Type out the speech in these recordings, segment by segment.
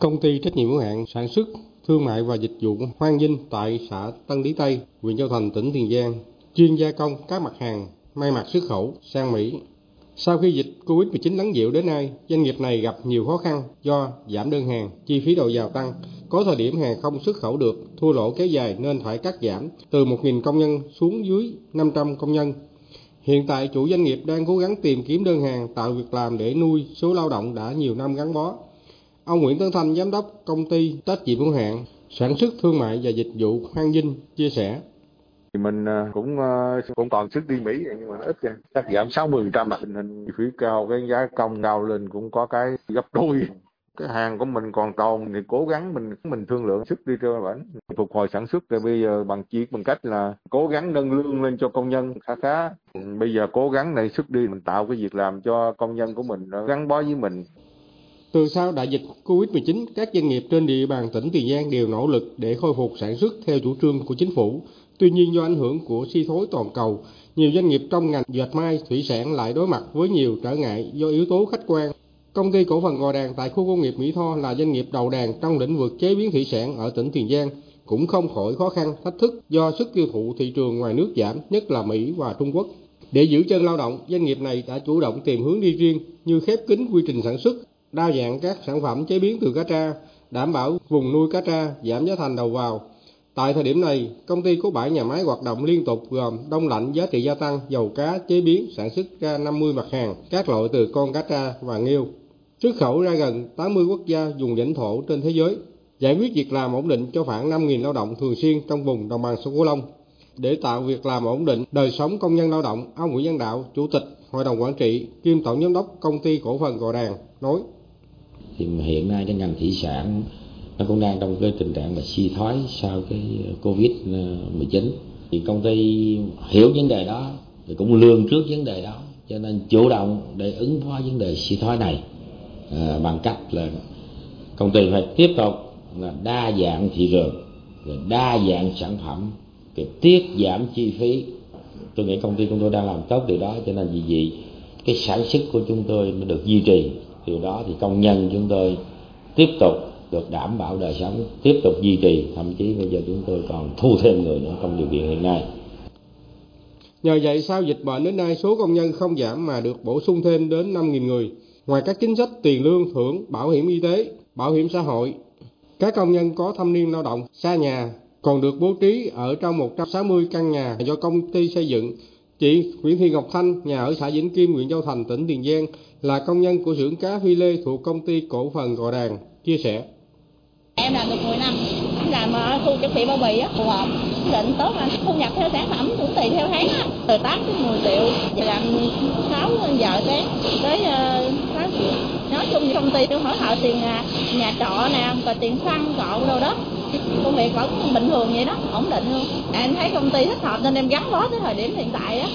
Công ty trách nhiệm hữu hạn sản xuất thương mại và dịch vụ Hoan Vinh tại xã Tân Lý Tây, huyện Châu Thành, tỉnh Tiền Giang, chuyên gia công các mặt hàng may mặc xuất khẩu sang Mỹ. Sau khi dịch Covid-19 lắng dịu đến nay, doanh nghiệp này gặp nhiều khó khăn do giảm đơn hàng, chi phí đầu vào tăng. Có thời điểm hàng không xuất khẩu được, thua lỗ kéo dài nên phải cắt giảm từ 1.000 công nhân xuống dưới 500 công nhân. Hiện tại chủ doanh nghiệp đang cố gắng tìm kiếm đơn hàng tạo việc làm để nuôi số lao động đã nhiều năm gắn bó. Ông Nguyễn Tấn Thanh, giám đốc công ty trách nhiệm hữu hạn sản xuất thương mại và dịch vụ Hoang Vinh chia sẻ. Thì mình à, cũng à, cũng còn sức đi Mỹ nhưng mà nó ít vậy chắc giảm 60 phần trăm tình hình. Phí cao cái giá công cao lên cũng có cái gấp đôi. Cái hàng của mình còn tồn thì cố gắng mình mình thương lượng sức đi cho bản phục hồi sản xuất rồi bây giờ bằng chi bằng cách là cố gắng nâng lương lên cho công nhân khá khá. Bây giờ cố gắng này sức đi mình tạo cái việc làm cho công nhân của mình gắn bó với mình từ sau đại dịch Covid-19, các doanh nghiệp trên địa bàn tỉnh Tiền Giang đều nỗ lực để khôi phục sản xuất theo chủ trương của chính phủ. Tuy nhiên do ảnh hưởng của suy thoái toàn cầu, nhiều doanh nghiệp trong ngành dệt may, thủy sản lại đối mặt với nhiều trở ngại do yếu tố khách quan. Công ty cổ phần Gò Đàn tại khu công nghiệp Mỹ Tho là doanh nghiệp đầu đàn trong lĩnh vực chế biến thủy sản ở tỉnh Tiền Giang, cũng không khỏi khó khăn, thách thức do sức tiêu thụ thị trường ngoài nước giảm, nhất là Mỹ và Trung Quốc. Để giữ chân lao động, doanh nghiệp này đã chủ động tìm hướng đi riêng như khép kín quy trình sản xuất, đa dạng các sản phẩm chế biến từ cá tra, đảm bảo vùng nuôi cá tra giảm giá thành đầu vào. Tại thời điểm này, công ty có 7 nhà máy hoạt động liên tục gồm đông lạnh giá trị gia tăng, dầu cá chế biến sản xuất ra 50 mặt hàng, các loại từ con cá tra và nghêu. Xuất khẩu ra gần 80 quốc gia dùng lãnh thổ trên thế giới, giải quyết việc làm ổn định cho khoảng 5.000 lao động thường xuyên trong vùng đồng bằng sông Cửu Long. Để tạo việc làm ổn định đời sống công nhân lao động, ông Nguyễn Văn Đạo, Chủ tịch Hội đồng Quản trị, kiêm Tổng Giám đốc Công ty Cổ phần Gò Đàn, nói thì hiện nay cái ngành thủy sản nó cũng đang trong cái tình trạng mà suy thoái sau cái covid 19 thì công ty hiểu vấn đề đó thì cũng lường trước vấn đề đó cho nên chủ động để ứng phó vấn đề suy thoái này à, bằng cách là công ty phải tiếp tục là đa dạng thị trường rồi đa dạng sản phẩm cái tiết giảm chi phí. Tôi nghĩ công ty chúng tôi đang làm tốt điều đó cho nên vì vậy cái sản xuất của chúng tôi nó được duy trì điều đó thì công nhân chúng tôi tiếp tục được đảm bảo đời sống tiếp tục duy trì thậm chí bây giờ chúng tôi còn thu thêm người nữa trong điều kiện hiện nay Nhờ vậy sau dịch bệnh đến nay số công nhân không giảm mà được bổ sung thêm đến 5.000 người. Ngoài các chính sách tiền lương, thưởng, bảo hiểm y tế, bảo hiểm xã hội, các công nhân có thâm niên lao động xa nhà còn được bố trí ở trong 160 căn nhà do công ty xây dựng. Chị Nguyễn Thị Ngọc Thanh, nhà ở xã Vĩnh Kim, huyện Châu Thành, tỉnh Tiền Giang, là công nhân của xưởng cá Phi Lê thuộc công ty cổ phần Gò Đàn, chia sẻ. Em làm được 10 năm, làm ở khu chuẩn thị bao bì á, phù hợp, định tốt anh, thu nhập theo sản phẩm cũng tùy theo tháng á, từ 8 đến 10 triệu, thì làm 6 giờ sáng tới uh, 6 triệu. Nói chung công ty tôi hỗ trợ tiền nhà, nhà trọ nè, và tiền xăng gạo đâu đó, công việc vẫn bình thường vậy đó, ổn định luôn. À, em thấy công ty thích hợp nên em gắn bó tới thời điểm hiện tại á.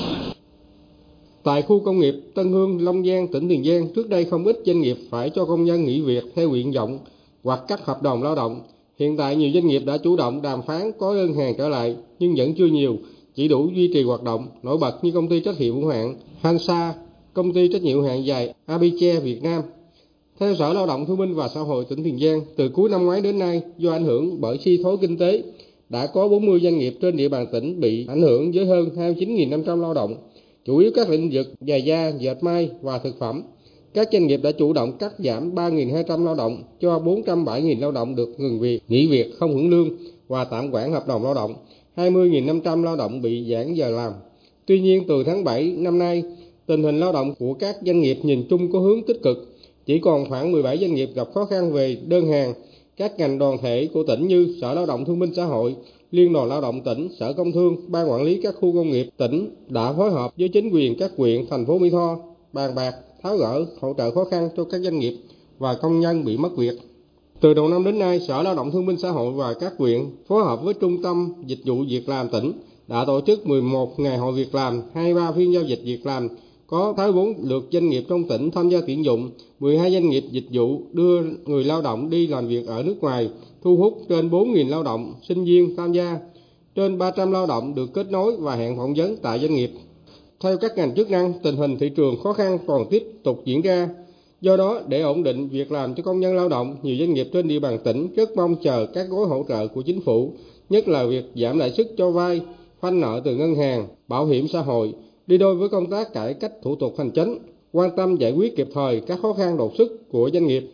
Tại khu công nghiệp Tân Hương, Long Giang, tỉnh Tiền Giang, trước đây không ít doanh nghiệp phải cho công nhân nghỉ việc theo nguyện vọng hoặc cắt hợp đồng lao động. Hiện tại nhiều doanh nghiệp đã chủ động đàm phán có đơn hàng trở lại nhưng vẫn chưa nhiều, chỉ đủ duy trì hoạt động. Nổi bật như công ty trách nhiệm hữu hạn Hansa, công ty trách nhiệm hữu hạn dài Abiche Việt Nam. Theo Sở Lao động Thương binh và Xã hội tỉnh Tiền Giang, từ cuối năm ngoái đến nay, do ảnh hưởng bởi suy thoái kinh tế, đã có 40 doanh nghiệp trên địa bàn tỉnh bị ảnh hưởng với hơn 29.500 lao động chủ yếu các lĩnh vực giày da, dệt may và thực phẩm. Các doanh nghiệp đã chủ động cắt giảm 3.200 lao động cho 407.000 lao động được ngừng việc, nghỉ việc không hưởng lương và tạm quản hợp đồng lao động. 20.500 lao động bị giãn giờ làm. Tuy nhiên, từ tháng 7 năm nay, tình hình lao động của các doanh nghiệp nhìn chung có hướng tích cực. Chỉ còn khoảng 17 doanh nghiệp gặp khó khăn về đơn hàng. Các ngành đoàn thể của tỉnh như Sở Lao động Thương binh Xã hội, Liên đoàn Lao động tỉnh, Sở Công Thương, Ban quản lý các khu công nghiệp tỉnh đã phối hợp với chính quyền các huyện, thành phố Mỹ Tho bàn bạc tháo gỡ hỗ trợ khó khăn cho các doanh nghiệp và công nhân bị mất việc. Từ đầu năm đến nay, Sở Lao động Thương binh Xã hội và các huyện phối hợp với Trung tâm Dịch vụ Việc làm tỉnh đã tổ chức 11 ngày hội việc làm, 23 phiên giao dịch việc làm, có 64 lượt doanh nghiệp trong tỉnh tham gia tuyển dụng, 12 doanh nghiệp dịch vụ đưa người lao động đi làm việc ở nước ngoài, thu hút trên 4.000 lao động, sinh viên tham gia, trên 300 lao động được kết nối và hẹn phỏng vấn tại doanh nghiệp. Theo các ngành chức năng, tình hình thị trường khó khăn còn tiếp tục diễn ra. Do đó, để ổn định việc làm cho công nhân lao động, nhiều doanh nghiệp trên địa bàn tỉnh rất mong chờ các gói hỗ trợ của chính phủ, nhất là việc giảm lãi suất cho vay, khoanh nợ từ ngân hàng, bảo hiểm xã hội, đi đôi với công tác cải cách thủ tục hành chính, quan tâm giải quyết kịp thời các khó khăn đột xuất của doanh nghiệp.